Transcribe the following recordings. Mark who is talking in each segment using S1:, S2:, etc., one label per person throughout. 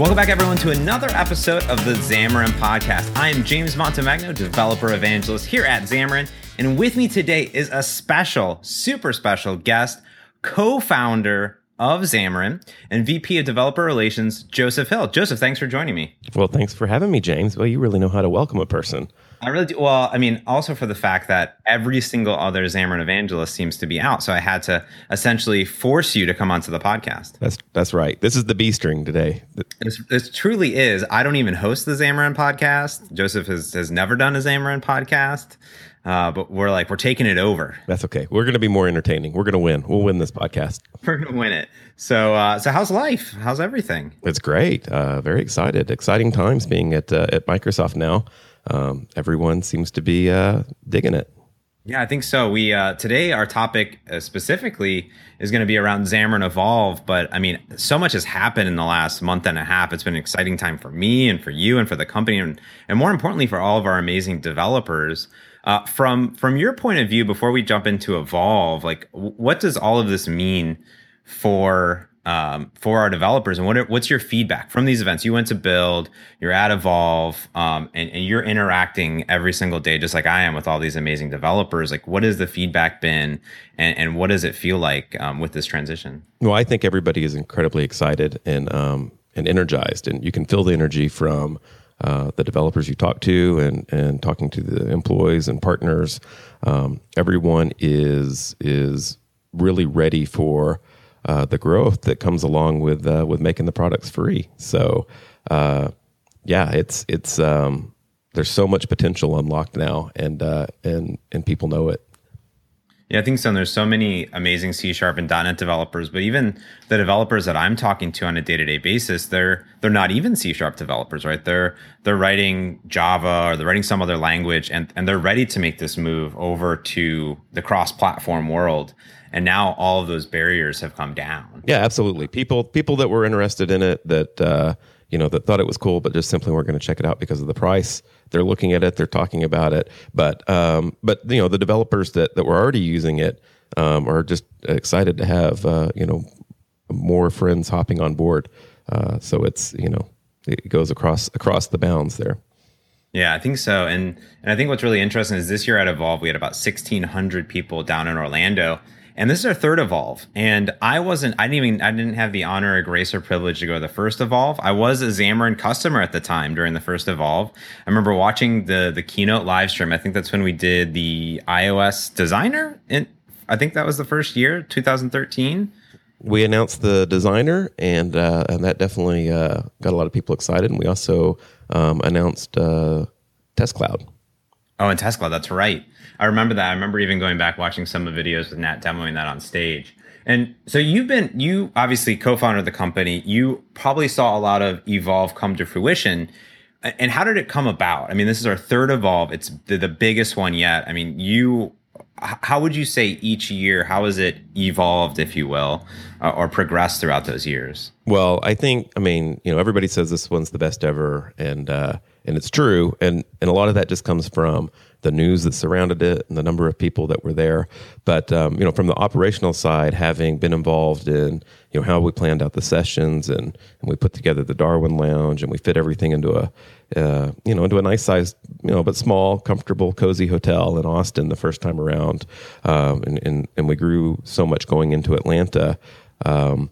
S1: Welcome back, everyone, to another episode of the Xamarin Podcast. I am James Montemagno, developer evangelist here at Xamarin, and with me today is a special, super special guest, co-founder of Xamarin and VP of Developer Relations, Joseph Hill. Joseph, thanks for joining me.
S2: Well, thanks for having me, James. Well, you really know how to welcome a person.
S1: I really do. Well, I mean, also for the fact that every single other Xamarin evangelist seems to be out, so I had to essentially force you to come onto the podcast.
S2: That's that's right. This is the B string today.
S1: This, this truly is. I don't even host the Xamarin podcast. Joseph has has never done a Xamarin podcast. Uh, but we're like we're taking it over.
S2: That's okay. We're going to be more entertaining. We're going to win. We'll win this podcast.
S1: We're going to win it. So, uh, so how's life? How's everything?
S2: It's great. Uh, very excited. Exciting times being at uh, at Microsoft now. Um, everyone seems to be uh, digging it.
S1: Yeah, I think so. We uh, today our topic uh, specifically is going to be around Xamarin Evolve, but I mean, so much has happened in the last month and a half. It's been an exciting time for me and for you and for the company, and, and more importantly, for all of our amazing developers. Uh, from from your point of view, before we jump into Evolve, like what does all of this mean for um, for our developers? And what are, what's your feedback from these events? You went to build, you're at Evolve, um, and, and, you're interacting every single day, just like I am with all these amazing developers. Like, what has the feedback been, and, and what does it feel like um, with this transition?
S2: Well, I think everybody is incredibly excited and um, and energized, and you can feel the energy from uh, the developers you talk to and and talking to the employees and partners. Um, everyone is is really ready for uh, the growth that comes along with uh, with making the products free. So uh, yeah, it's it's um, there's so much potential unlocked now, and uh, and and people know it.
S1: Yeah, I think so. And there's so many amazing C sharp and .NET developers, but even the developers that I'm talking to on a day-to-day basis, they're they're not even C sharp developers, right? They're they're writing Java or they're writing some other language, and and they're ready to make this move over to the cross-platform world. And now all of those barriers have come down.
S2: Yeah, absolutely. People people that were interested in it that uh, you know that thought it was cool, but just simply weren't going to check it out because of the price they're looking at it, they're talking about it, but um, but you know the developers that that were already using it um, are just excited to have uh, you know more friends hopping on board. Uh, so it's you know it goes across across the bounds there.
S1: Yeah, I think so. And and I think what's really interesting is this year at Evolve we had about 1600 people down in Orlando and this is our third evolve. And I wasn't, I didn't even, I didn't have the honor or grace or privilege to go to the first evolve. I was a Xamarin customer at the time during the first evolve. I remember watching the the keynote live stream. I think that's when we did the iOS designer. And I think that was the first year, 2013
S2: we announced the designer, and uh, and that definitely uh, got a lot of people excited. And we also um, announced uh, Test Cloud.
S1: Oh, and Tesla, that's right. I remember that. I remember even going back watching some of the videos with Nat demoing that on stage. And so you've been, you obviously co founded the company. You probably saw a lot of Evolve come to fruition. And how did it come about? I mean, this is our third Evolve. It's the, the biggest one yet. I mean, you, how would you say each year, how has it evolved, if you will, uh, or progressed throughout those years?
S2: Well, I think, I mean, you know, everybody says this one's the best ever. And, uh, and it's true. And and a lot of that just comes from the news that surrounded it and the number of people that were there. But um, you know, from the operational side, having been involved in you know how we planned out the sessions and and we put together the Darwin Lounge and we fit everything into a uh, you know into a nice sized you know but small, comfortable, cozy hotel in Austin the first time around, um, and, and and we grew so much going into Atlanta. Um,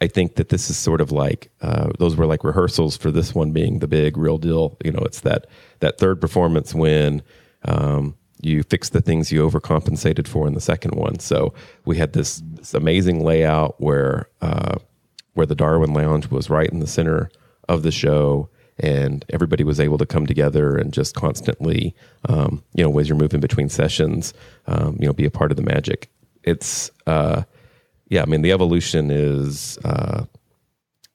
S2: I think that this is sort of like uh, those were like rehearsals for this one being the big real deal. You know, it's that that third performance when um, you fix the things you overcompensated for in the second one. So we had this, this amazing layout where uh, where the Darwin Lounge was right in the center of the show, and everybody was able to come together and just constantly, um, you know, as you're moving between sessions, um, you know, be a part of the magic. It's uh, yeah, I mean, the evolution is uh,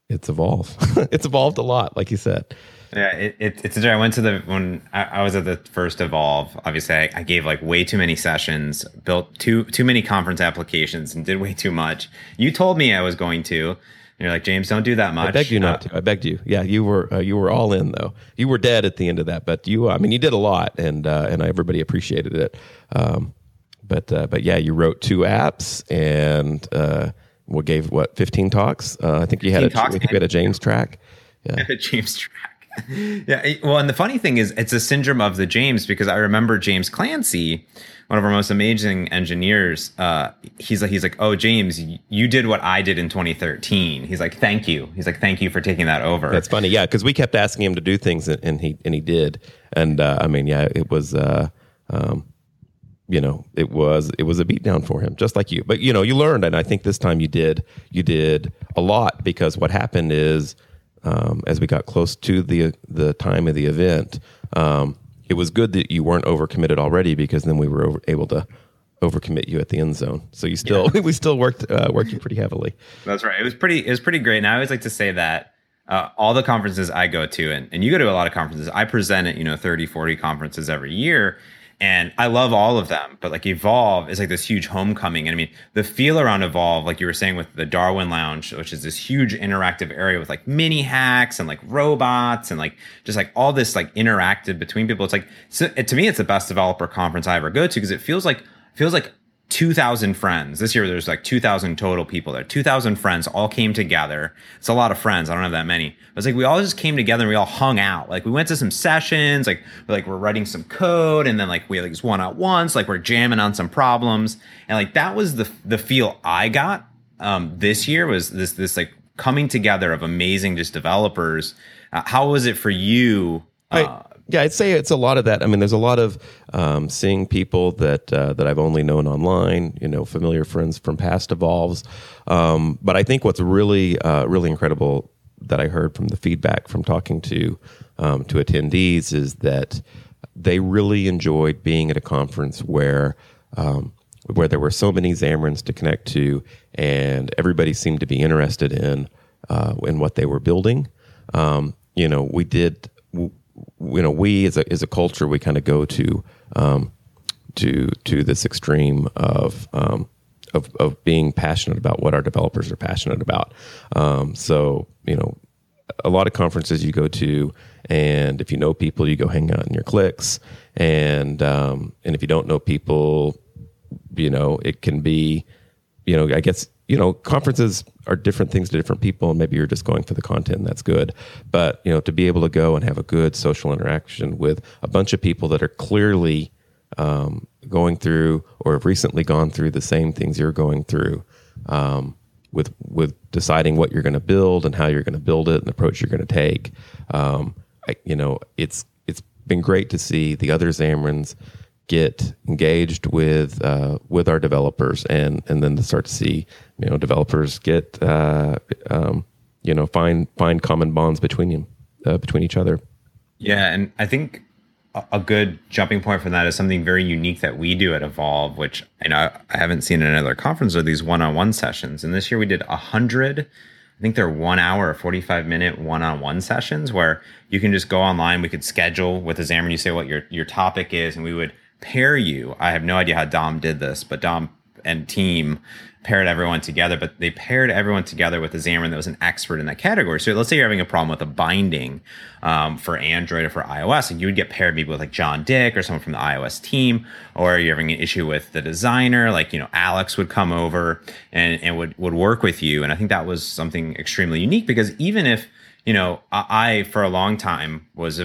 S2: it's evolved. it's evolved a lot, like you said.
S1: Yeah, it, it, it's. I went to the when I, I was at the first Evolve. Obviously, I, I, gave like way too many sessions, built too too many conference applications, and did way too much. You told me I was going to. And you're like James, don't do that much. I
S2: begged you not uh, to. I begged you. Yeah, you were uh, you were all in though. You were dead at the end of that, but you. I mean, you did a lot, and uh, and everybody appreciated it. Um, but uh, but yeah, you wrote two apps and uh, what gave what fifteen talks. Uh, I think you had a, talks, we had a James track. Yeah.
S1: James track. yeah. Well, and the funny thing is, it's a syndrome of the James because I remember James Clancy, one of our most amazing engineers. Uh, he's like, he's like, oh, James, you did what I did in 2013. He's like, thank you. He's like, thank you for taking that over.
S2: That's funny. Yeah, because we kept asking him to do things, and, and he and he did. And uh, I mean, yeah, it was. Uh, um, you know, it was it was a beatdown for him, just like you. But you know, you learned, and I think this time you did you did a lot because what happened is, um, as we got close to the the time of the event, um, it was good that you weren't overcommitted already because then we were over, able to overcommit you at the end zone. So you still yeah. we still worked uh, worked you pretty heavily.
S1: That's right. It was pretty it was pretty great. And I always like to say that uh, all the conferences I go to, and, and you go to a lot of conferences, I present at, you know, 30, 40 conferences every year and I love all of them, but like Evolve is like this huge homecoming. And I mean, the feel around Evolve, like you were saying with the Darwin Lounge, which is this huge interactive area with like mini hacks and like robots and like just like all this like interactive between people. It's like so, to me, it's the best developer conference I ever go to because it feels like feels like 2,000 friends. This year there's like 2,000 total people there. 2,000 friends all came together. It's a lot of friends. I don't have that many. But it's like we all just came together and we all hung out. Like we went to some sessions, like we're like we're writing some code and then like we like one on ones, like we're jamming on some problems. And like that was the the feel I got um this year was this this like coming together of amazing just developers. Uh, how was it for you? Uh,
S2: yeah, I'd say it's a lot of that. I mean, there's a lot of um, seeing people that uh, that I've only known online, you know, familiar friends from past evolves. Um, but I think what's really uh, really incredible that I heard from the feedback from talking to um, to attendees is that they really enjoyed being at a conference where um, where there were so many Xamarin's to connect to, and everybody seemed to be interested in uh, in what they were building. Um, you know, we did you know, we as a as a culture, we kind of go to um, to to this extreme of um, of of being passionate about what our developers are passionate about. Um, so you know, a lot of conferences you go to, and if you know people, you go hang out in your cliques, and um, and if you don't know people, you know, it can be, you know, I guess you know, conferences are different things to different people, and maybe you're just going for the content, and that's good. But you know, to be able to go and have a good social interaction with a bunch of people that are clearly um, going through or have recently gone through the same things you're going through, um, with with deciding what you're going to build and how you're going to build it and the approach you're going to take. Um, I, you know, it's it's been great to see the other Xamarin's get engaged with uh, with our developers and and then to start to see you know developers get uh, um, you know find find common bonds between them uh, between each other
S1: yeah and i think a good jumping point from that is something very unique that we do at evolve which you know i haven't seen in another conference are these one-on-one sessions and this year we did a hundred I think they're one hour or 45 minute one on one sessions where you can just go online. We could schedule with a Xamarin. You say what your, your topic is, and we would pair you. I have no idea how Dom did this, but Dom and team paired everyone together, but they paired everyone together with a Xamarin that was an expert in that category. So let's say you're having a problem with a binding um, for Android or for iOS, and you would get paired maybe with like John Dick or someone from the iOS team, or you're having an issue with the designer, like you know Alex would come over and, and would would work with you. And I think that was something extremely unique because even if you know I, I for a long time was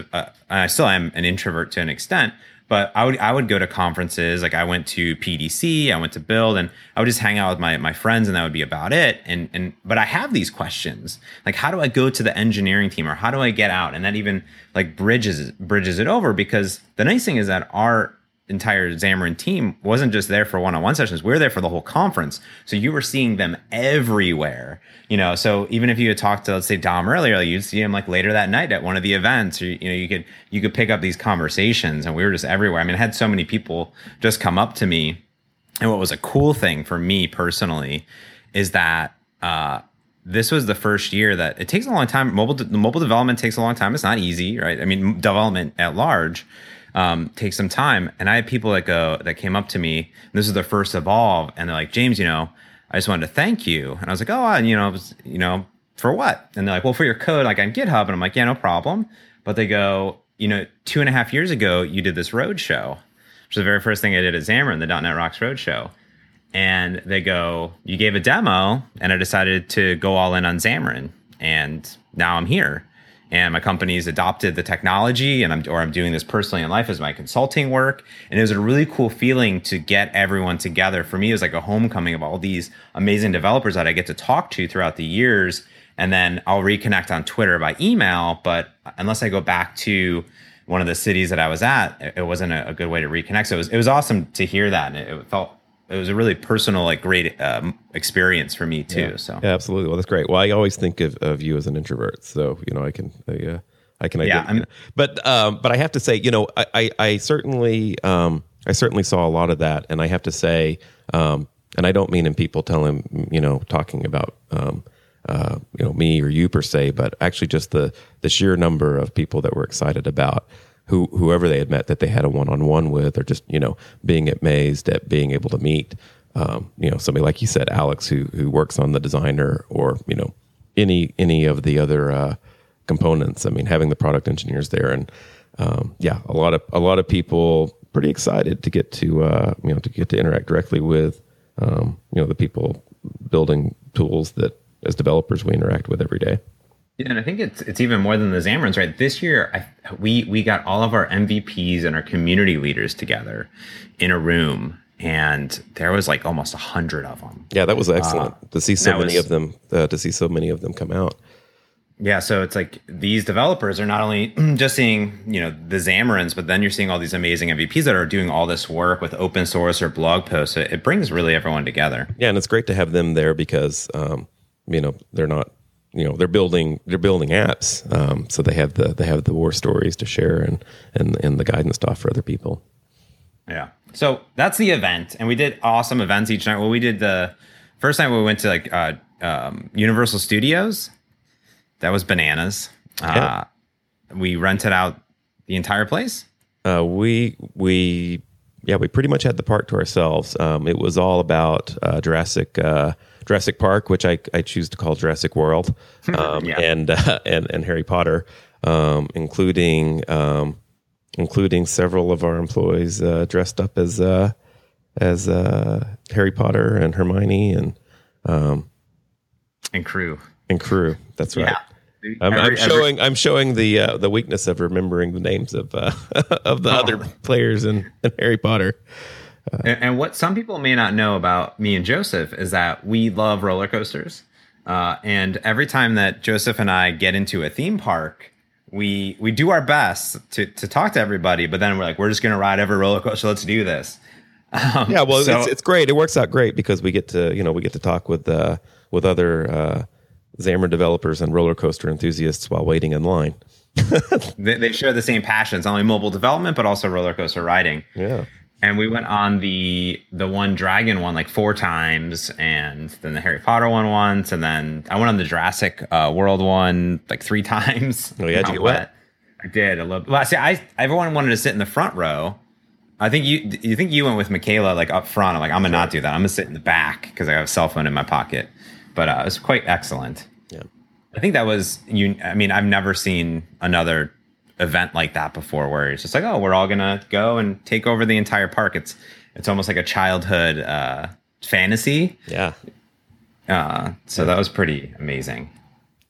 S1: I still am an introvert to an extent but I would I would go to conferences. Like I went to PDC, I went to Build, and I would just hang out with my my friends, and that would be about it. And and but I have these questions, like how do I go to the engineering team, or how do I get out? And that even like bridges bridges it over because the nice thing is that our entire Xamarin team wasn't just there for one-on-one sessions. We were there for the whole conference. So you were seeing them everywhere, you know, so even if you had talked to, let's say Dom earlier, you'd see him like later that night at one of the events, or, you know, you could, you could pick up these conversations and we were just everywhere. I mean, I had so many people just come up to me. And what was a cool thing for me personally is that, uh, this was the first year that it takes a long time. Mobile, de- mobile development takes a long time. It's not easy, right? I mean, development at large, um, take some time. And I had people that go that came up to me. this is their first evolve, and they're like, James, you know, I just wanted to thank you. And I was like, oh, and, you know, was, you know, for what? And they're like, well, for your code, like on GitHub. And I'm like, yeah, no problem. But they go, you know, two and a half years ago, you did this road show, which is the very first thing I did at Xamarin, the .NET Rocks road show. And they go, you gave a demo, and I decided to go all in on Xamarin, and now I'm here and my company's adopted the technology and I'm or I'm doing this personally in life as my consulting work. And it was a really cool feeling to get everyone together. For me, it was like a homecoming of all these amazing developers that I get to talk to throughout the years. And then I'll reconnect on Twitter by email. But unless I go back to one of the cities that I was at, it wasn't a, good way to reconnect. So it was, it was awesome to hear that. And it felt it was a really personal, like great um, experience for me too.
S2: Yeah.
S1: So
S2: yeah, absolutely. Well, that's great. Well, I always think of, of you as an introvert, so you know, I can, I, uh, I can, yeah. But um, but I have to say, you know, I, I, I certainly, um, I certainly saw a lot of that, and I have to say, um, and I don't mean in people telling, you know, talking about, um, uh, you know, me or you per se, but actually just the the sheer number of people that were excited about who whoever they had met that they had a one on one with, or just you know being amazed at being able to meet, um, you know, somebody like you said, Alex, who who works on the designer, or you know, any any of the other uh, components. I mean, having the product engineers there, and um, yeah, a lot of a lot of people pretty excited to get to uh, you know to get to interact directly with um, you know the people building tools that as developers we interact with every day.
S1: Yeah, and I think it's it's even more than the Xamarin's, right? This year, I, we we got all of our MVPs and our community leaders together in a room, and there was like almost a hundred of them.
S2: Yeah, that was excellent uh, to see so many was, of them. Uh, to see so many of them come out.
S1: Yeah, so it's like these developers are not only just seeing you know the Xamarin's, but then you're seeing all these amazing MVPs that are doing all this work with open source or blog posts. It, it brings really everyone together.
S2: Yeah, and it's great to have them there because um, you know they're not you know they're building they're building apps um, so they have the they have the war stories to share and and and the guidance to offer other people.
S1: Yeah. So that's the event and we did awesome events each night. Well we did the first night we went to like uh, um, universal studios. That was bananas. Yeah. uh, we rented out the entire place.
S2: Uh, we we yeah we pretty much had the park to ourselves. Um, it was all about uh, jurassic uh, Jurassic Park, which I, I choose to call Jurassic World, um, yeah. and, uh, and and Harry Potter, um, including um, including several of our employees uh, dressed up as uh, as uh, Harry Potter and Hermione and um,
S1: and crew
S2: and crew. That's right. Yeah. I'm, every, I'm, showing every, I'm showing the uh, the weakness of remembering the names of uh, of the oh. other players in, in Harry Potter
S1: and, and, what some people may not know about me and Joseph is that we love roller coasters. Uh, and every time that Joseph and I get into a theme park, we we do our best to to talk to everybody, but then we're like, we're just gonna ride every roller coaster. Let's do this.
S2: Um, yeah, well, so, it's, it's great. It works out great because we get to you know we get to talk with uh, with other uh, Xamarin developers and roller coaster enthusiasts while waiting in line.
S1: they, they share the same passions, not only mobile development but also roller coaster riding.
S2: Yeah
S1: and we went on the the one dragon one like four times and then the harry potter one once and then i went on the jurassic uh, world one like three times.
S2: Oh yeah? Did you get wet?
S1: i did. A little well I see i everyone wanted to sit in the front row. I think you you think you went with michaela like up front. I'm like i'm gonna not do that. I'm gonna sit in the back because i have a cell phone in my pocket. But uh, it was quite excellent.
S2: Yeah.
S1: I think that was you i mean i've never seen another event like that before where it's just like oh we're all gonna go and take over the entire park. It's it's almost like a childhood uh fantasy.
S2: Yeah.
S1: Uh so that was pretty amazing.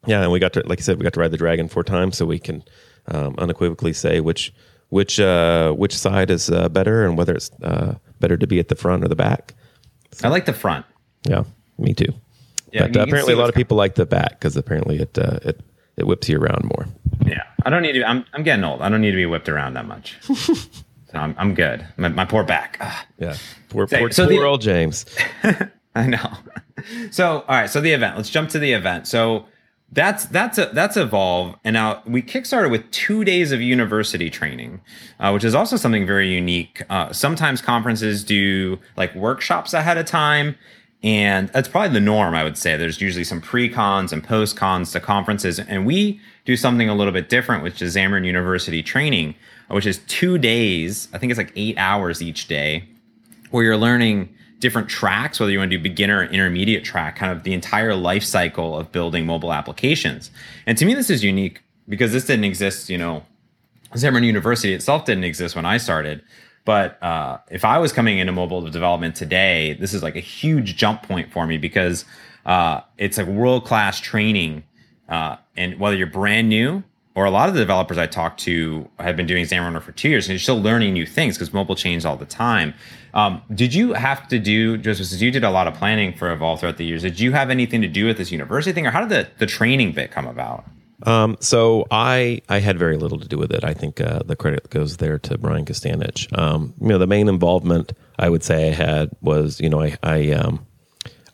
S2: Yeah and we got to like i said we got to ride the dragon four times so we can um, unequivocally say which which uh which side is uh, better and whether it's uh better to be at the front or the back.
S1: So, i like the front.
S2: Yeah me too. Yeah, but uh, apparently a lot of people like the back because apparently it uh, it it whips you around more.
S1: Yeah, I don't need to. I'm I'm getting old. I don't need to be whipped around that much. so I'm I'm good. My, my poor back. Ugh.
S2: Yeah, poor poor, so poor the, old James.
S1: I know. So all right. So the event. Let's jump to the event. So that's that's a, that's evolve and now we kickstarted with two days of university training uh, which is also something very unique uh, sometimes conferences do like workshops ahead of time and that's probably the norm, I would say. There's usually some pre cons and post cons to conferences. And we do something a little bit different, which is Xamarin University training, which is two days. I think it's like eight hours each day, where you're learning different tracks, whether you want to do beginner or intermediate track, kind of the entire life cycle of building mobile applications. And to me, this is unique because this didn't exist, you know, Xamarin University itself didn't exist when I started. But uh, if I was coming into mobile development today, this is like a huge jump point for me because uh, it's like world class training. Uh, and whether you're brand new or a lot of the developers I talked to have been doing Xamarin for two years and you're still learning new things because mobile changes all the time. Um, did you have to do, Joseph, since you did a lot of planning for Evolve throughout the years, did you have anything to do with this university thing or how did the, the training bit come about?
S2: Um, so I I had very little to do with it. I think uh, the credit goes there to Bryan Costanich. Um, you know, the main involvement I would say I had was you know I I um,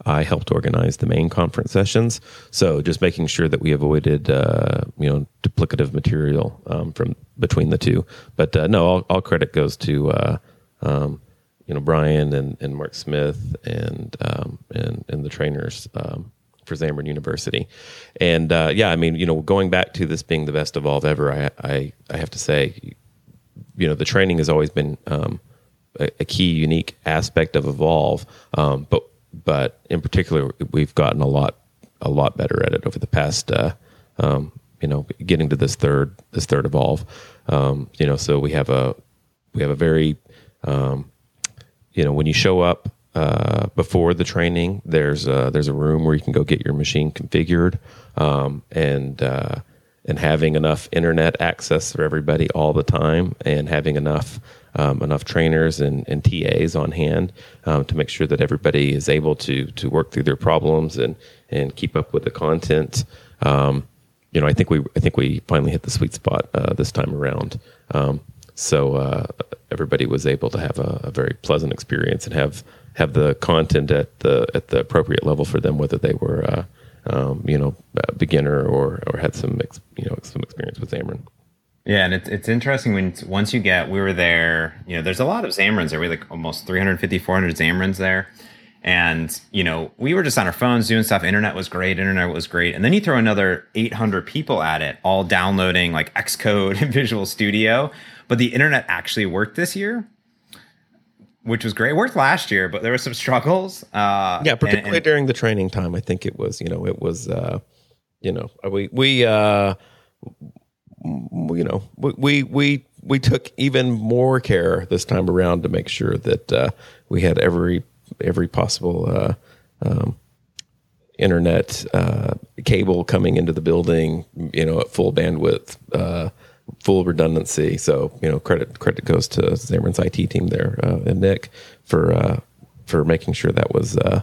S2: I helped organize the main conference sessions. So just making sure that we avoided uh, you know duplicative material um, from between the two. But uh, no, all, all, credit goes to uh, um, you know Bryan and, and Mark Smith and um, and and the trainers um, for Xamarin University. And uh, yeah, I mean, you know, going back to this being the best evolve ever, I I, I have to say, you know, the training has always been um, a, a, key, unique aspect of evolve. Um, but but in particular, we've gotten a lot a lot better at it over the past. Uh, um, you know, getting to this third this third evolve. Um, you know, so we have a we have a very um, you know when you show up uh, before the training, there's a, there's a room where you can go get your machine configured, um, and uh, and having enough internet access for everybody all the time, and having enough um, enough trainers and, and TAs on hand um, to make sure that everybody is able to to work through their problems and and keep up with the content. Um, you know, I think we I think we finally hit the sweet spot uh, this time around. Um, so uh, everybody was able to have a, a very pleasant experience and have have the content at the at the appropriate level for them, whether they were uh, um, you know beginner or or had some ex, you know some experience with Xamarin.
S1: Yeah, and it's it's interesting when once you get we were there, you know, there's a lot of Xamarins there. We had like almost 350, 400 Xamarins there. And, you know, we were just on our phones doing stuff. Internet was great. Internet was great. And then you throw another 800 people at it, all downloading like Xcode and Visual Studio. But the internet actually worked this year which was great. It worked last year, but there were some struggles. Uh,
S2: yeah, particularly and, and, during the training time. I think it was, you know, it was, uh, you know, we we uh, you know we we we took even more care this time around to make sure that uh, we had every every possible uh, um, internet uh, cable coming into the building, you know, at full bandwidth. Full redundancy. So you know, credit credit goes to Xamarin's IT team there uh, and Nick for uh, for making sure that was uh,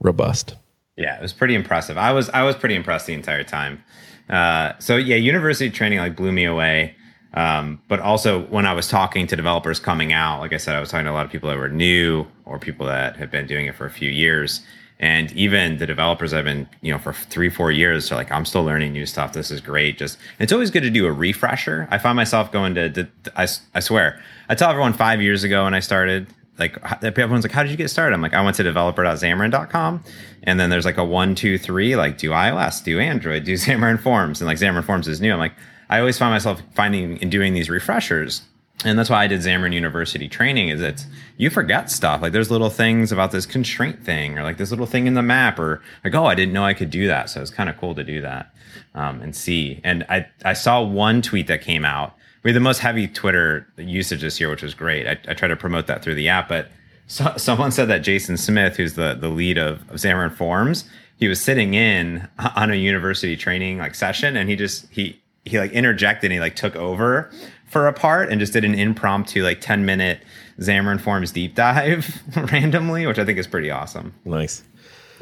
S2: robust.
S1: Yeah, it was pretty impressive. I was I was pretty impressed the entire time. Uh, so yeah, university training like blew me away. Um, but also when I was talking to developers coming out, like I said, I was talking to a lot of people that were new or people that had been doing it for a few years and even the developers I've been, you know, for three, four years, are like, I'm still learning new stuff. This is great. Just it's always good to do a refresher. I find myself going to, to I, I swear, I tell everyone five years ago when I started, like everyone's like, how did you get started? I'm like, I went to developer.xamarin.com, and then there's like a one, two, three, like do iOS, do Android, do Xamarin Forms, and like Xamarin Forms is new. I'm like, I always find myself finding and doing these refreshers and that's why I did Xamarin University training is it's you forget stuff. Like there's little things about this constraint thing or like this little thing in the map or like, oh, I didn't know I could do that. So it's kind of cool to do that um, and see. And I, I saw one tweet that came out. We had the most heavy Twitter usage this year, which was great. I, I try to promote that through the app, but so, someone said that Jason Smith, who's the, the lead of, of Xamarin Forms, he was sitting in on a university training like session and he just, he, he like interjected and he like took over for a part and just did an impromptu like 10 minute Xamarin Forms deep dive randomly, which I think is pretty awesome.
S2: Nice.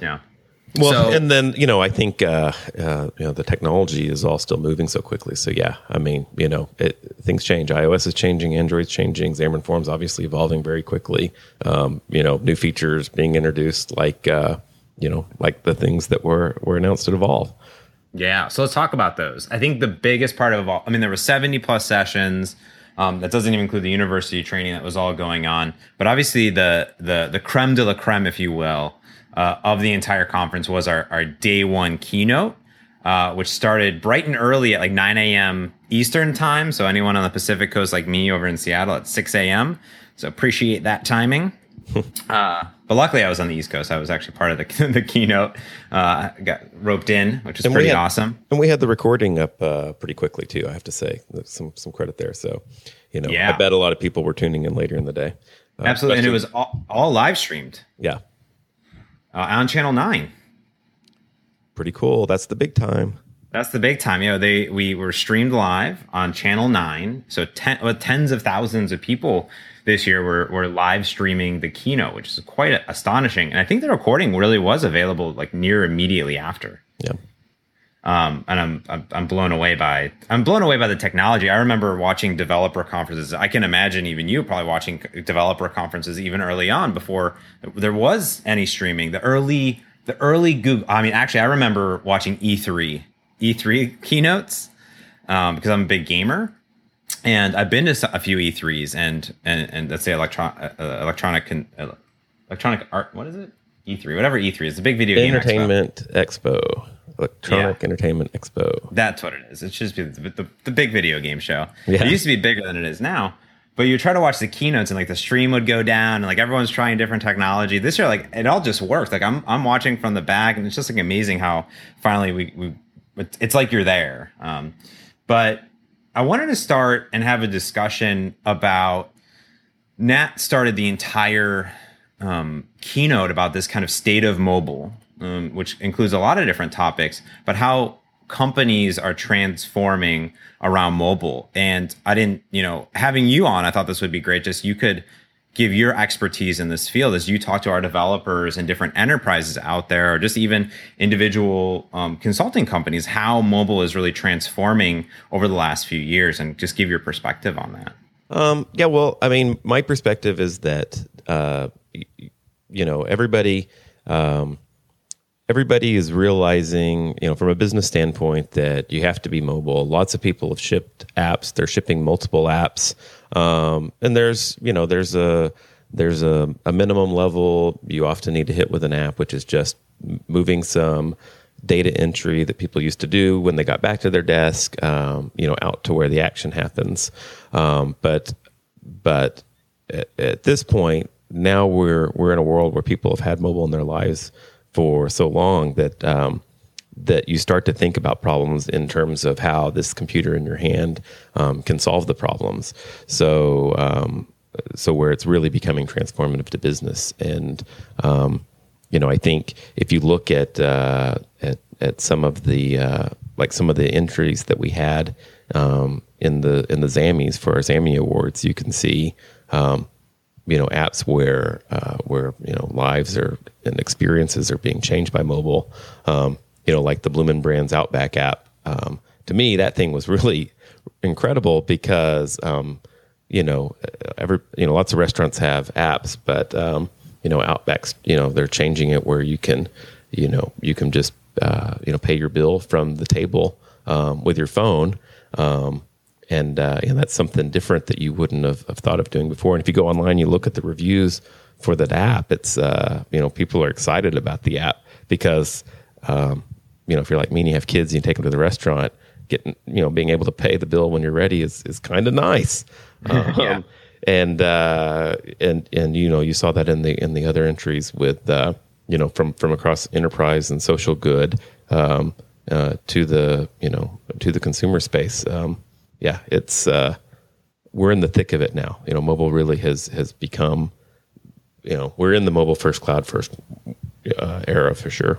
S1: Yeah.
S2: Well, so, and then you know, I think uh, uh, you know the technology is all still moving so quickly. So yeah, I mean, you know, it, things change. iOS is changing, Android's changing, Xamarin Forms obviously evolving very quickly. Um, you know, new features being introduced, like uh, you know, like the things that were were announced at Evolve.
S1: Yeah, so let's talk about those. I think the biggest part of all, I mean, there were 70 plus sessions. Um, that doesn't even include the university training that was all going on. But obviously, the the the creme de la creme, if you will, uh, of the entire conference was our, our day one keynote, uh, which started bright and early at like 9 a.m. Eastern time. So anyone on the Pacific Coast like me over in Seattle at 6 a.m. So appreciate that timing. uh, but luckily, I was on the East Coast. I was actually part of the, the keynote. Uh, got roped in, which is pretty
S2: had,
S1: awesome.
S2: And we had the recording up uh, pretty quickly too. I have to say, some some credit there. So, you know, yeah. I bet a lot of people were tuning in later in the day.
S1: Uh, Absolutely, and it was all, all live streamed.
S2: Yeah,
S1: uh, on Channel Nine.
S2: Pretty cool. That's the big time.
S1: That's the big time. You know, they we were streamed live on Channel Nine, so ten, well, tens of thousands of people this year were were live streaming the keynote, which is quite astonishing. And I think the recording really was available like near immediately after.
S2: Yeah.
S1: Um, and I'm, I'm I'm blown away by I'm blown away by the technology. I remember watching developer conferences. I can imagine even you probably watching developer conferences even early on before there was any streaming. The early the early Google. I mean, actually, I remember watching E3 E3 keynotes um, because I'm a big gamer, and I've been to a few E3s and and and let's say electron uh, electronic uh, electronic art. What is it? E3, whatever E3 is, the big video
S2: Entertainment Expo. Expo. Electronic yeah. Entertainment Expo.
S1: That's what it is. It should be the, the, the big video game show. Yeah. It used to be bigger than it is now. But you try to watch the keynotes and like the stream would go down and like everyone's trying different technology. This year, like it all just works. Like I'm I'm watching from the back and it's just like amazing how finally we we it's like you're there. Um, but I wanted to start and have a discussion about Nat started the entire um, keynote about this kind of state of mobile, um, which includes a lot of different topics, but how companies are transforming around mobile. And I didn't, you know, having you on, I thought this would be great. Just you could give your expertise in this field as you talk to our developers and different enterprises out there, or just even individual um, consulting companies, how mobile is really transforming over the last few years, and just give your perspective on that.
S2: Um, yeah, well, I mean, my perspective is that uh, you know everybody. Um, everybody is realizing, you know, from a business standpoint, that you have to be mobile. Lots of people have shipped apps; they're shipping multiple apps, um, and there's, you know, there's a there's a, a minimum level you often need to hit with an app, which is just moving some data entry that people used to do when they got back to their desk, um, you know, out to where the action happens. Um, but but at, at, this point, now we're we're in a world where people have had mobile in their lives for so long that um, that you start to think about problems in terms of how this computer in your hand um, can solve the problems. So um, so where it's really becoming transformative to business and um, you know I think if you look at uh, at at some of the uh, like some of the entries that we had um, in the in the Xammys for our Xammy Awards, you can see um, you know apps where uh, where you know lives are and experiences are being changed by mobile. Um, you know, like the Bloomin' Brands Outback app. Um, to me, that thing was really incredible because um, you know every you know lots of restaurants have apps, but um, you know Outbacks you know they're changing it where you can you know you can just uh, you know pay your bill from the table um, with your phone. Um, and uh, and that's something different that you wouldn't have, have, thought of doing before. And if you go online, you look at the reviews for that app. It's uh, you know people are excited about the app because um, you know if you're like me and you have kids, and you take them to the restaurant. Getting you know being able to pay the bill when you're ready is is kind of nice. Um, yeah. And uh, and and you know you saw that in the in the other entries with uh, you know from from across enterprise and social good um, uh, to the you know to the consumer space. Um, yeah, it's uh, we're in the thick of it now. You know, mobile really has has become, you know, we're in the mobile first, cloud first uh, era for sure.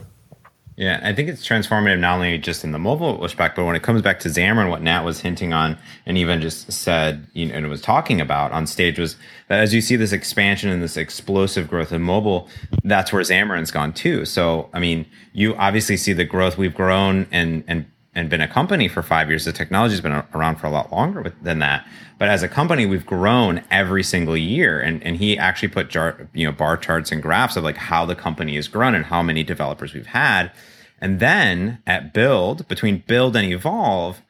S1: Yeah, I think it's transformative not only just in the mobile respect, but when it comes back to Xamarin, what Nat was hinting on and even just said, you know, and was talking about on stage was that as you see this expansion and this explosive growth in mobile, that's where Xamarin's gone too. So, I mean, you obviously see the growth we've grown and and and been a company for five years. The technology's been around for a lot longer than that. But as a company, we've grown every single year. And, and he actually put jar, you know bar charts and graphs of like how the company has grown and how many developers we've had. And then at Build, between Build and Evolve,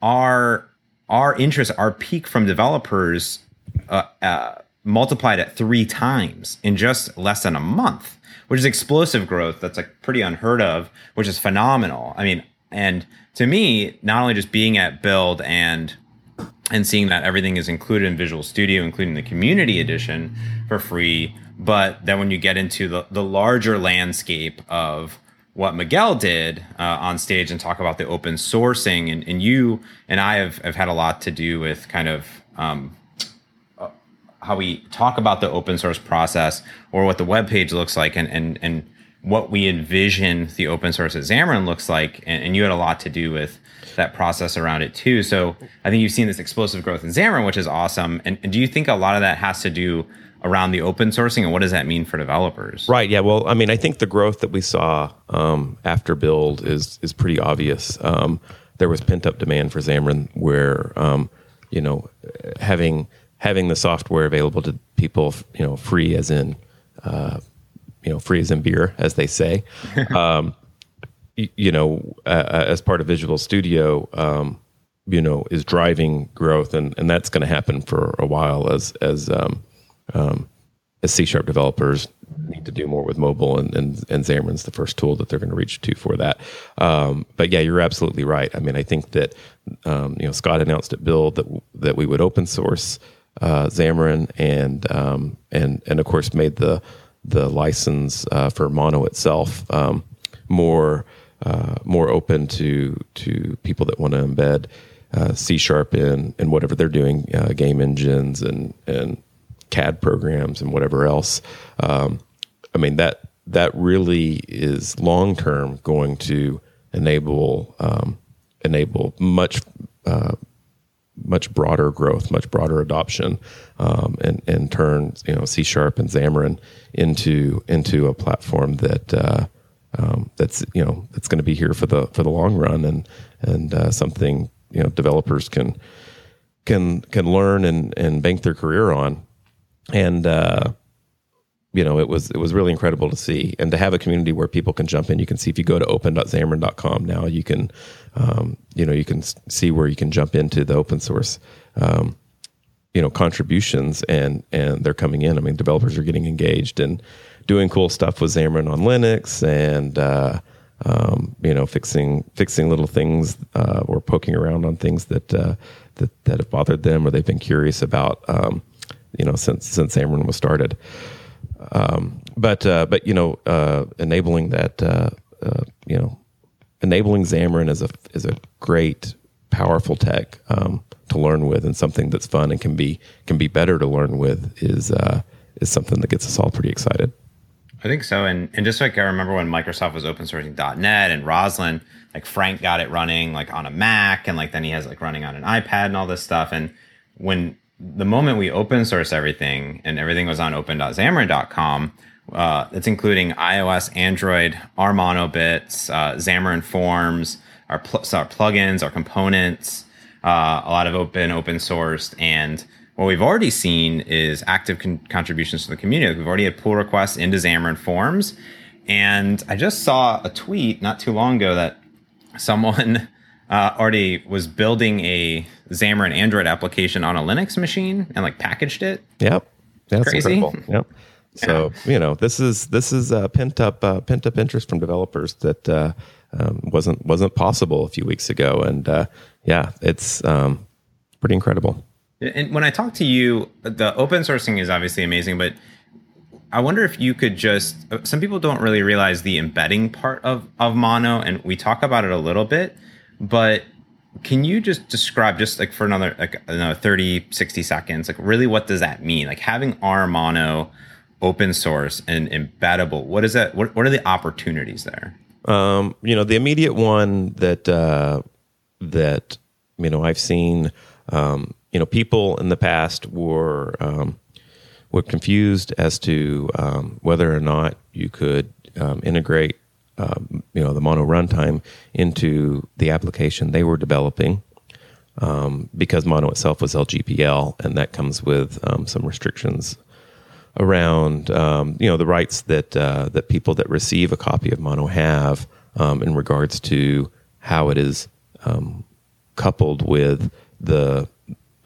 S1: our our interest, our peak from developers uh, uh, multiplied at three times in just less than a month, which is explosive growth. That's like pretty unheard of, which is phenomenal. I mean, and to me, not only just being at Build and and seeing that everything is included in Visual Studio, including the Community Edition for free, but then when you get into the, the larger landscape of what Miguel did uh, on stage and talk about the open sourcing, and, and you and I have, have had a lot to do with kind of um, uh, how we talk about the open source process or what the web page looks like, and and and what we envision the open source at Xamarin looks like, and, and you had a lot to do with that process around it too. So I think you've seen this explosive growth in Xamarin, which is awesome. And, and do you think a lot of that has to do around the open sourcing, and what does that mean for developers?
S2: Right. Yeah. Well, I mean, I think the growth that we saw um, after build is is pretty obvious. Um, there was pent up demand for Xamarin, where um, you know having having the software available to people, you know, free as in uh, you know free as in beer, as they say. um, you, you know, uh, as part of Visual Studio, um, you know, is driving growth, and and that's going to happen for a while as as um, um, as C sharp developers need to do more with mobile, and, and, and Xamarin's the first tool that they're going to reach to for that. Um, but yeah, you're absolutely right. I mean, I think that um, you know Scott announced at Build that that we would open source uh, Xamarin, and um, and and of course made the the license uh, for Mono itself um, more uh, more open to to people that want to embed uh, C sharp in and whatever they're doing, uh, game engines and and CAD programs and whatever else. Um, I mean that that really is long term going to enable um, enable much uh, much broader growth, much broader adoption, um, and and turn you know C sharp and Xamarin into into a platform that uh, um, that's you know that's going to be here for the for the long run and and uh, something you know developers can can can learn and and bank their career on. And uh, you know it was it was really incredible to see. And to have a community where people can jump in you can see if you go to open.xamarin.com now you can um, you know you can see where you can jump into the open source um, you know contributions and and they're coming in. I mean developers are getting engaged and doing cool stuff with xamarin on linux and uh, um, you know fixing fixing little things uh, or poking around on things that uh, that that have bothered them or they've been curious about um, you know since since xamarin was started um, but uh, but you know, uh, enabling that uh, uh, you know, enabling Xamarin is a is a great, powerful tech um, to learn with, and something that's fun and can be can be better to learn with is uh, is something that gets us all pretty excited.
S1: I think so, and and just like I remember when Microsoft was open sourcing .NET and Roslyn, like Frank got it running like on a Mac, and like then he has like running on an iPad and all this stuff, and when the moment we open source everything and everything was on open.xamarin.com, uh, it's including iOS, Android, our monobits, uh, Xamarin Forms, our, pl- so our plugins, our components, uh, a lot of open, open sourced. And what we've already seen is active con- contributions to the community. We've already had pull requests into Xamarin Forms. And I just saw a tweet not too long ago that someone uh, already was building a Xamarin Android application on a Linux machine and like packaged it.
S2: Yep, that's Crazy. incredible. Yep. So yeah. you know this is this is uh, pent up uh, pent up interest from developers that uh, um, wasn't wasn't possible a few weeks ago, and uh, yeah, it's um, pretty incredible.
S1: And when I talk to you, the open sourcing is obviously amazing, but I wonder if you could just some people don't really realize the embedding part of of Mono, and we talk about it a little bit, but can you just describe just like for another like another 30 60 seconds like really what does that mean? Like having r mono open source and embeddable what is that what, what are the opportunities there?
S2: Um, you know the immediate one that uh, that you know i've seen um, you know people in the past were um, were confused as to um, whether or not you could um, integrate um, you know the mono runtime into the application they were developing um, because mono itself was LGPL and that comes with um, some restrictions around um, you know the rights that uh, that people that receive a copy of mono have um, in regards to how it is um, coupled with the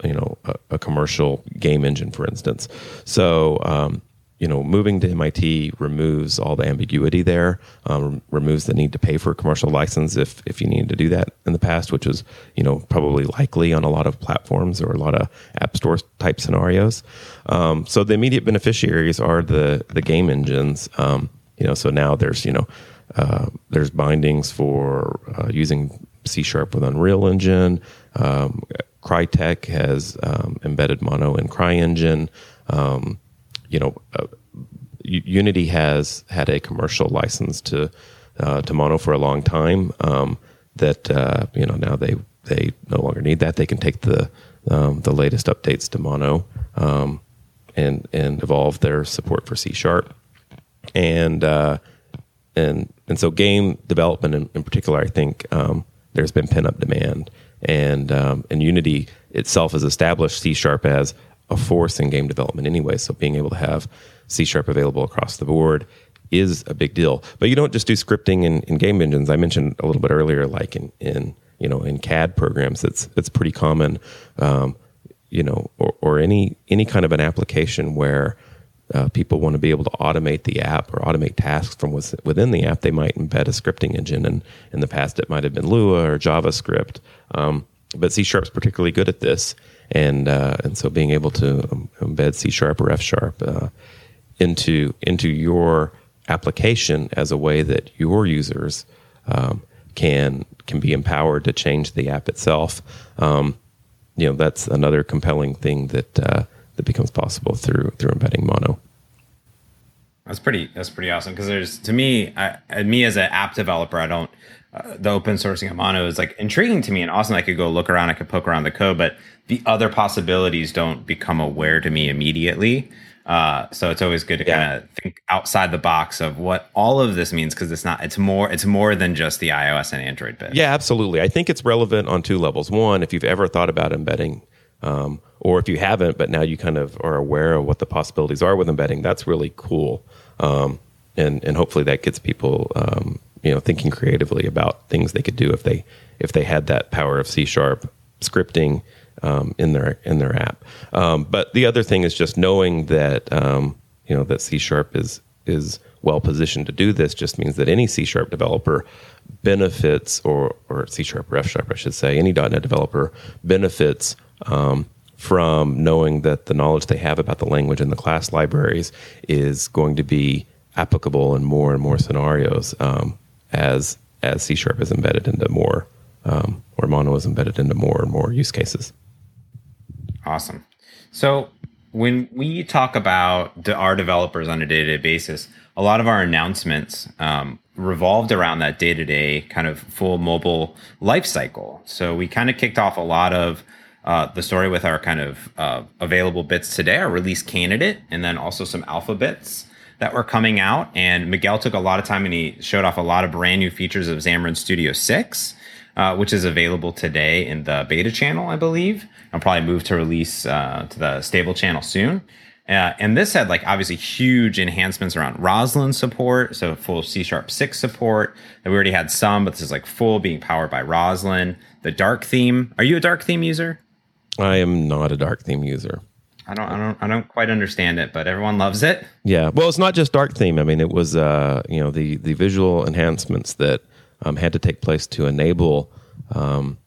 S2: you know a, a, commercial game engine for instance. So you know, moving to MIT removes all the ambiguity there, um, removes the need to pay for a commercial license if if you needed to do that in the past, which was you know probably likely on a lot of platforms or a lot of app store type scenarios. Um, so the immediate beneficiaries are the the game engines. Um, you know, so now there's you know uh, there's bindings for uh, using C sharp with Unreal Engine. Um, Crytek has um, embedded Mono in CryEngine. Um, you know, uh, Unity has had a commercial license to uh, to Mono for a long time. Um, that uh, you know now they they no longer need that. They can take the um, the latest updates to Mono um, and and evolve their support for C sharp and uh, and and so game development in, in particular, I think um, there's been pent up demand, and um, and Unity itself has established C sharp as a force in game development anyway. So being able to have C sharp available across the board is a big deal. But you don't just do scripting in, in game engines. I mentioned a little bit earlier, like in, in you know in CAD programs, it's it's pretty common. Um, you know, or, or any any kind of an application where uh, people want to be able to automate the app or automate tasks from within the app, they might embed a scripting engine. And in the past, it might have been Lua or JavaScript. Um, but C Sharp is particularly good at this. And, uh, and so being able to um, embed C Sharp or F Sharp uh, into, into your application as a way that your users um, can, can be empowered to change the app itself, um, you know, that's another compelling thing that uh, that becomes possible through through embedding mono.
S1: That's pretty. That's pretty awesome. Because there's to me, I, me as an app developer, I don't. Uh, the open sourcing of mono is like intriguing to me and awesome. I could go look around, I could poke around the code, but the other possibilities don't become aware to me immediately. Uh, so it's always good to yeah. kind of think outside the box of what all of this means because it's not. It's more. It's more than just the iOS and Android bit.
S2: Yeah, absolutely. I think it's relevant on two levels. One, if you've ever thought about embedding um, or if you haven't, but now you kind of are aware of what the possibilities are with embedding, that's really cool. Um, and and hopefully that gets people um, you know thinking creatively about things they could do if they if they had that power of C sharp scripting um, in their in their app. Um, but the other thing is just knowing that um, you know that C sharp is is well positioned to do this just means that any C sharp developer benefits or or C sharp or F sharp I should say any .NET developer benefits um, from knowing that the knowledge they have about the language and the class libraries is going to be applicable in more and more scenarios um, as as C sharp is embedded into more um, or Mono is embedded into more and more use cases.
S1: Awesome. So when we talk about our developers on a day-to-day basis, a lot of our announcements um, revolved around that day-to-day kind of full mobile life cycle. So we kind of kicked off a lot of uh, the story with our kind of uh, available bits today, our release candidate, and then also some alpha bits that were coming out. And Miguel took a lot of time and he showed off a lot of brand new features of Xamarin Studio 6, uh, which is available today in the beta channel, I believe. I'll probably move to release uh, to the stable channel soon. Uh, and this had like obviously huge enhancements around Roslyn support, so full C sharp six support. That we already had some, but this is like full being powered by Roslyn. The dark theme. Are you a dark theme user?
S2: I am not a dark theme user.
S1: I don't, I don't, I don't quite understand it, but everyone loves it.
S2: Yeah, well, it's not just dark theme. I mean, it was, uh, you know, the the visual enhancements that um, had to take place to enable um,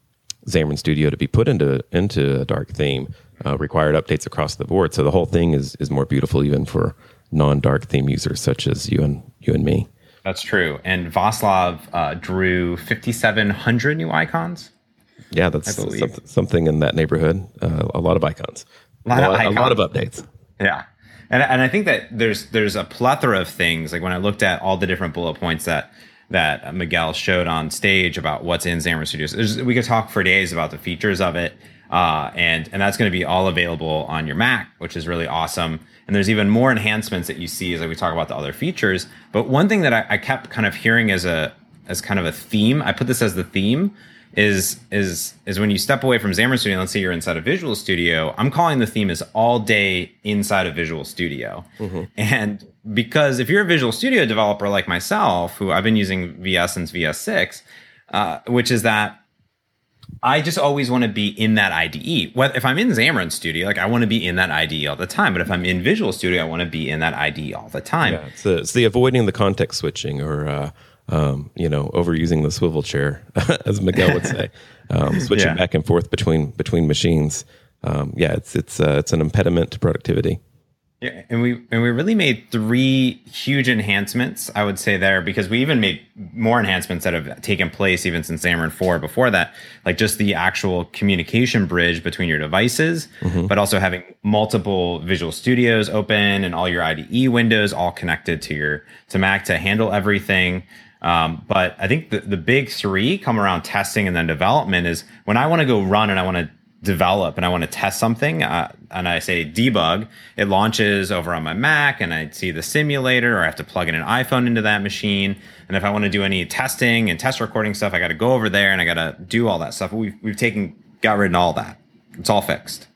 S2: Xamarin Studio to be put into into a dark theme uh, required updates across the board. So the whole thing is is more beautiful even for non dark theme users such as you and you and me.
S1: That's true. And Vaslav uh, drew 5,700 new icons.
S2: Yeah, that's something, something in that neighborhood. Uh, a lot of icons. A lot, a, lot, icons. a lot of updates.
S1: Yeah. And, and I think that there's there's a plethora of things. Like when I looked at all the different bullet points that that Miguel showed on stage about what's in Xamarin Studios, there's, we could talk for days about the features of it, uh, and and that's going to be all available on your Mac, which is really awesome. And there's even more enhancements that you see as like we talk about the other features. But one thing that I, I kept kind of hearing as a as kind of a theme, I put this as the theme, is is is when you step away from Xamarin Studio. Let's say you're inside a Visual Studio. I'm calling the theme is all day inside a Visual Studio, mm-hmm. and because if you're a Visual Studio developer like myself, who I've been using VS since VS six, uh, which is that I just always want to be in that IDE. What if I'm in Xamarin Studio, like I want to be in that IDE all the time. But if I'm in Visual Studio, I want to be in that IDE all the time. Yeah,
S2: it's, the, it's the avoiding the context switching or uh, um, you know, overusing the swivel chair, as Miguel would say, um, switching yeah. back and forth between between machines. Um, yeah, it's it's uh, it's an impediment to productivity.
S1: Yeah, and we and we really made three huge enhancements, I would say there, because we even made more enhancements that have taken place even since Xamarin 4 before that, like just the actual communication bridge between your devices, mm-hmm. but also having multiple Visual Studios open and all your IDE windows all connected to your to Mac to handle everything. Um, but I think the, the big three come around testing and then development is when I want to go run and I want to develop and I want to test something, uh, and I say debug, it launches over on my Mac and I see the simulator or I have to plug in an iPhone into that machine. And if I want to do any testing and test recording stuff, I got to go over there and I got to do all that stuff. We've, we've taken, got rid of all that. It's all fixed.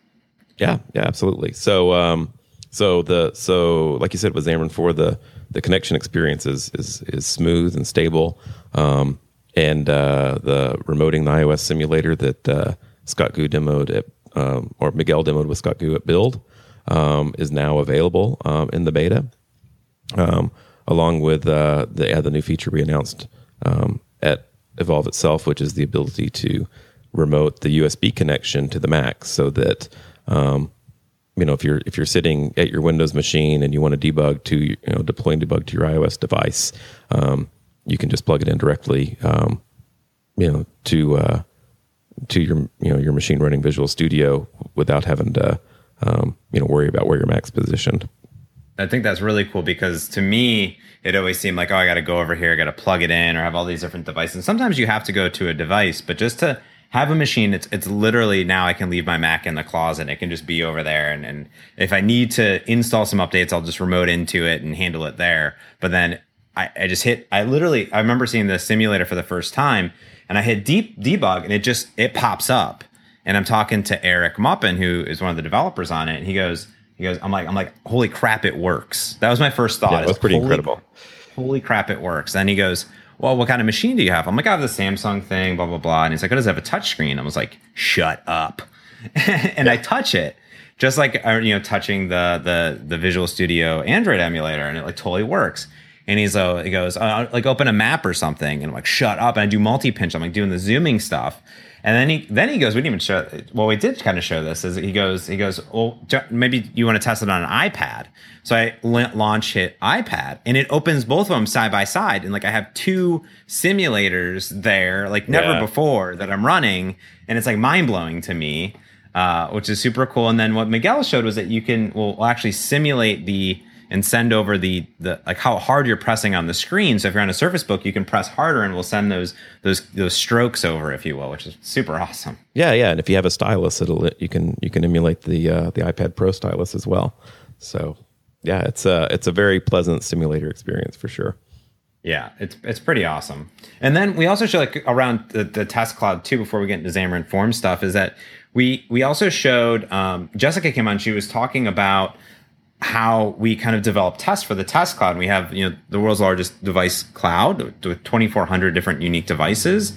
S2: Yeah, yeah, absolutely. So, um, so the, so like you said, with Xamarin 4 the, the connection experience is, is, is smooth and stable. Um, and, uh, the remoting the iOS simulator that, uh, Scott Gu demoed at, um, or Miguel demoed with Scott Gu at Build, um, is now available um, in the beta, um, along with uh, the the new feature we announced um, at Evolve itself, which is the ability to remote the USB connection to the Mac, so that um, you know if you're if you're sitting at your Windows machine and you want to debug to you know deploy and debug to your iOS device, you can just plug it in directly, um, you know to uh, to your you know your machine running Visual Studio without having to um, you know worry about where your Mac's positioned.
S1: I think that's really cool because to me, it always seemed like, oh, I got to go over here, I got to plug it in, or have all these different devices. And sometimes you have to go to a device, but just to have a machine, it's it's literally now I can leave my Mac in the closet. It can just be over there, and, and if I need to install some updates, I'll just remote into it and handle it there. But then I, I just hit. I literally I remember seeing the simulator for the first time, and I hit deep debug and it just it pops up. And I'm talking to Eric Maupin, who is one of the developers on it, and he goes, he goes, I'm like, I'm like, holy crap, it works. That was my first thought.
S2: Yeah, it was pretty
S1: holy,
S2: incredible.
S1: Holy crap, it works. Then he goes, well, what kind of machine do you have? I'm like, I have the Samsung thing, blah blah blah. And he's like, oh, does it have a touchscreen? I was like, shut up. and I touch it, just like uh, you know, touching the the the Visual Studio Android emulator, and it like totally works. And he's uh, he goes, uh, like open a map or something. And I'm like, shut up. And I do multi pinch. I'm like doing the zooming stuff. And then he then he goes, we didn't even show. Well, we did kind of show this. Is he goes, he goes, well, maybe you want to test it on an iPad. So I launch hit iPad, and it opens both of them side by side, and like I have two simulators there, like never yeah. before that I'm running, and it's like mind blowing to me, uh, which is super cool. And then what Miguel showed was that you can well actually simulate the and send over the the like how hard you're pressing on the screen. So if you're on a Surface Book, you can press harder, and we'll send those those those strokes over, if you will, which is super awesome.
S2: Yeah, yeah, and if you have a stylus, it'll you can you can emulate the uh, the iPad Pro stylus as well. So yeah, it's a it's a very pleasant simulator experience for sure.
S1: Yeah, it's it's pretty awesome. And then we also show like around the, the test cloud too. Before we get into Xamarin Form stuff, is that we we also showed um, Jessica came on. She was talking about how we kind of develop tests for the test cloud. We have you know the world's largest device cloud with 2,400 different unique devices,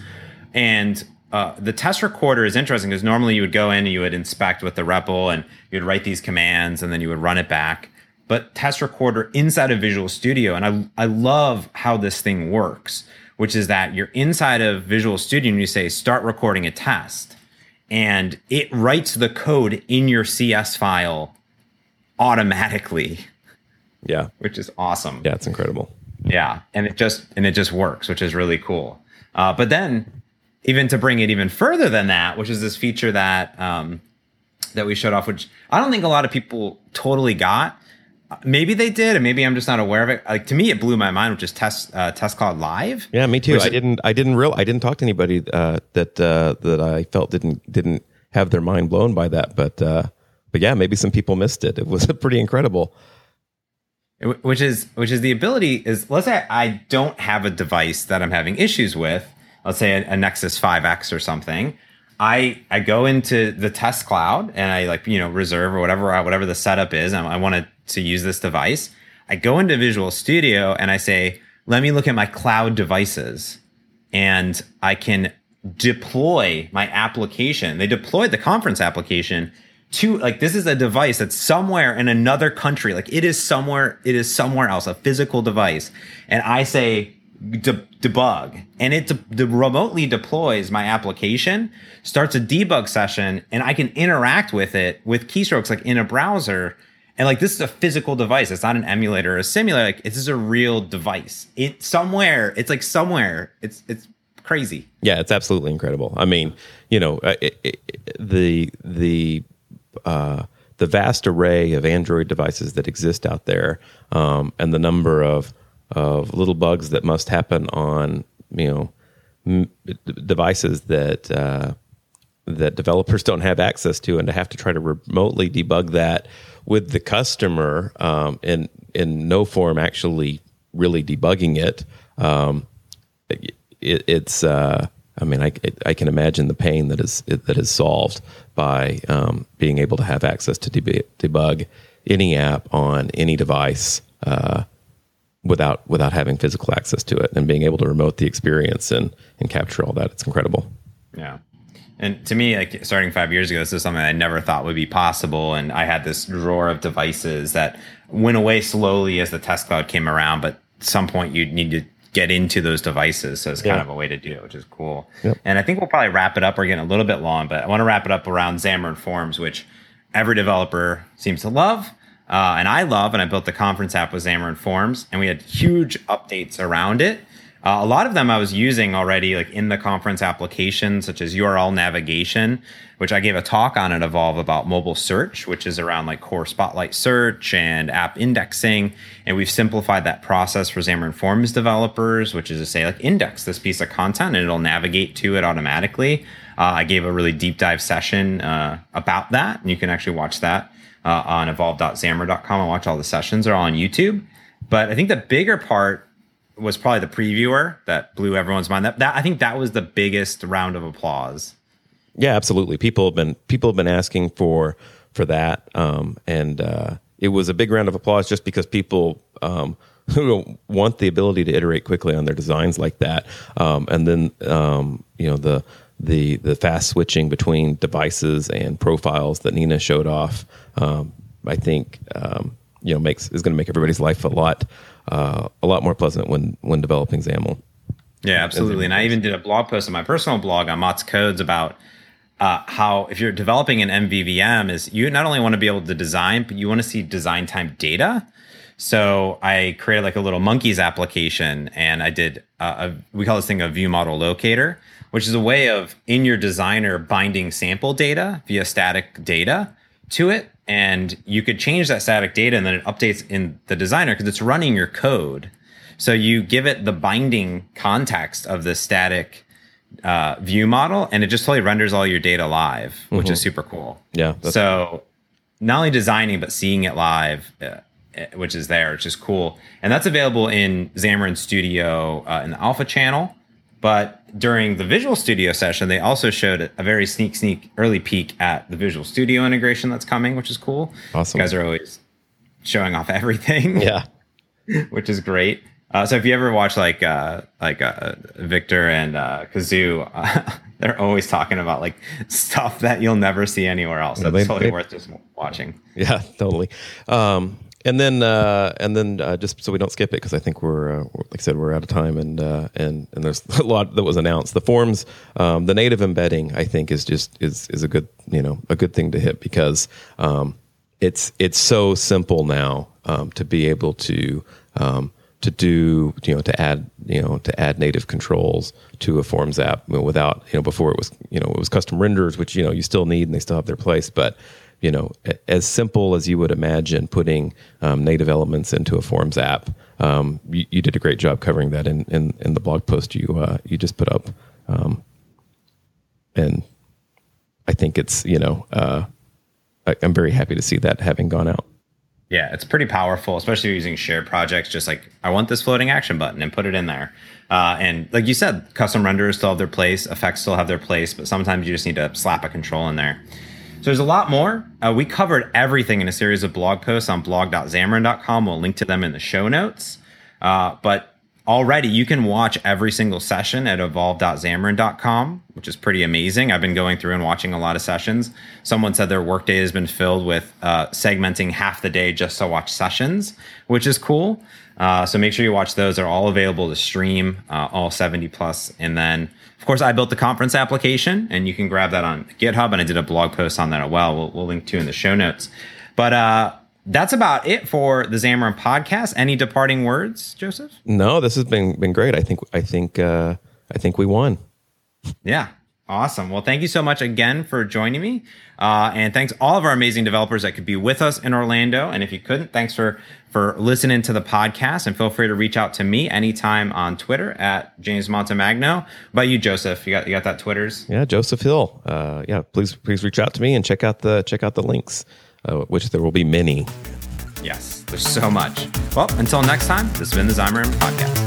S1: and uh, the test recorder is interesting because normally you would go in and you would inspect with the REPL and you'd write these commands and then you would run it back. But test recorder inside of Visual Studio, and I I love how this thing works, which is that you're inside of Visual Studio and you say start recording a test, and it writes the code in your CS file automatically.
S2: Yeah.
S1: Which is awesome.
S2: Yeah, it's incredible.
S1: Yeah. And it just and it just works, which is really cool. Uh, but then even to bring it even further than that, which is this feature that um, that we showed off, which I don't think a lot of people totally got. Maybe they did, and maybe I'm just not aware of it. Like to me, it blew my mind, which is test uh, test cloud live.
S2: Yeah, me too. I didn't I didn't real I didn't talk to anybody uh, that uh, that I felt didn't didn't have their mind blown by that, but uh, but yeah, maybe some people missed it. It was pretty incredible.
S1: Which is which is the ability is let's say I don't have a device that I'm having issues with. Let's say a, a Nexus 5X or something. I I go into the test cloud and I like you know reserve or whatever uh, whatever the setup is. I, I wanted to use this device. I go into Visual Studio and I say, let me look at my cloud devices, and I can deploy my application. They deployed the conference application to like this is a device that's somewhere in another country like it is somewhere it is somewhere else a physical device and i say de- debug and it de- de- remotely deploys my application starts a debug session and i can interact with it with keystrokes like in a browser And like this is a physical device. It's not an emulator or a simulator. Like this is a real device. It somewhere. It's like somewhere. It's it's crazy.
S2: Yeah, it's absolutely incredible. I mean, you know, uh, it, it, the the uh, the vast array of Android devices that exist out there, um, and the number of of little bugs that must happen on you know m- devices that uh, that developers don't have access to, and to have to try to remotely debug that with the customer um, in in no form actually really debugging it. Um, it it's uh, I mean, I, I can imagine the pain that is that is solved by um, being able to have access to deb- debug any app on any device uh, without without having physical access to it and being able to remote the experience and and capture all that. It's incredible.
S1: Yeah. And to me, like starting five years ago, this is something I never thought would be possible. And I had this drawer of devices that went away slowly as the test cloud came around. But some point, you'd need to get into those devices. So it's kind of a way to do it, which is cool. Yep. And I think we'll probably wrap it up. We're getting a little bit long, but I want to wrap it up around Xamarin Forms, which every developer seems to love. Uh, and I love, and I built the conference app with Xamarin Forms, and we had huge updates around it. Uh, a lot of them I was using already, like in the conference application, such as URL navigation, which I gave a talk on at Evolve about mobile search, which is around like core spotlight search and app indexing. And we've simplified that process for Xamarin Forms developers, which is to say, like, index this piece of content and it'll navigate to it automatically. Uh, I gave a really deep dive session uh, about that, and you can actually watch that uh, on evolve.xamarin.com and watch all the sessions. They're all on YouTube. But I think the bigger part was probably the previewer that blew everyone's mind. That, that I think that was the biggest round of applause.
S2: Yeah, absolutely. People have been people have been asking for for that, um, and uh, it was a big round of applause just because people um, who want the ability to iterate quickly on their designs like that, um, and then um, you know the the the fast switching between devices and profiles that Nina showed off. Um, I think um, you know makes is going to make everybody's life a lot uh, a lot more pleasant when when developing XAML.
S1: Yeah, absolutely. And I even did a blog post on my personal blog on Mott's Codes about uh, how if you're developing an MVVM, is you not only want to be able to design, but you want to see design time data. So I created like a little monkeys application, and I did a, we call this thing a view model locator, which is a way of in your designer binding sample data via static data to it and you could change that static data and then it updates in the designer because it's running your code. So you give it the binding context of the static uh, view model, and it just totally renders all your data live, which mm-hmm. is super cool.
S2: Yeah.
S1: So not only designing but seeing it live, uh, which is there, which is cool, and that's available in Xamarin Studio uh, in the Alpha channel. But during the Visual Studio session, they also showed a very sneak, sneak early peek at the Visual Studio integration that's coming, which is cool.
S2: Awesome.
S1: You guys are always showing off everything.
S2: Yeah.
S1: which is great. Uh, so if you ever watch like uh, like uh, Victor and uh, Kazoo, uh, they're always talking about like stuff that you'll never see anywhere else. That's they, totally they, worth just watching.
S2: Yeah, totally. Um, and then uh, and then uh, just so we don't skip it because I think we're, uh, like I said we're out of time and uh, and and there's a lot that was announced. The forms, um, the native embedding, I think is just is is a good you know a good thing to hit because um, it's it's so simple now um, to be able to um, to do you know to add you know to add native controls to a forms app without you know before it was you know it was custom renders which you know you still need and they still have their place but you know, as simple as you would imagine putting um, native elements into a Forms app. Um, you, you, did a great job covering that in, in, in the blog post you uh, you just put up, um, and I think it's you know uh, I, I'm very happy to see that having gone out.
S1: Yeah, it's pretty powerful, especially using shared projects. Just like I want this floating action button and put it in there. Uh, and like you said, custom renders still have their place, effects still have their place, but sometimes you just need to slap a control in there. So there's a lot more. Uh, we covered everything in a series of blog posts on blog.xamarin.com. We'll link to them in the show notes. Uh, but already you can watch every single session at evolve.xamarin.com, which is pretty amazing. I've been going through and watching a lot of sessions. Someone said their workday has been filled with uh, segmenting half the day just to watch sessions, which is cool. Uh, so make sure you watch those. They're all available to stream, uh, all 70 plus. And then course, I built the conference application, and you can grab that on GitHub. And I did a blog post on that as well. We'll, we'll link to in the show notes. But uh, that's about it for the Xamarin podcast. Any departing words, Joseph?
S2: No, this has been been great. I think I think uh, I think we won.
S1: Yeah. Awesome. Well, thank you so much again for joining me. Uh, and thanks all of our amazing developers that could be with us in Orlando. And if you couldn't, thanks for for listening to the podcast. And feel free to reach out to me anytime on Twitter at James Montemagno. About you, Joseph? You got you got that Twitters?
S2: Yeah, Joseph Hill. Uh, yeah, please please reach out to me and check out the check out the links, uh, which there will be many.
S1: Yes, there's so much. Well, until next time, this has been the Xamarin Podcast.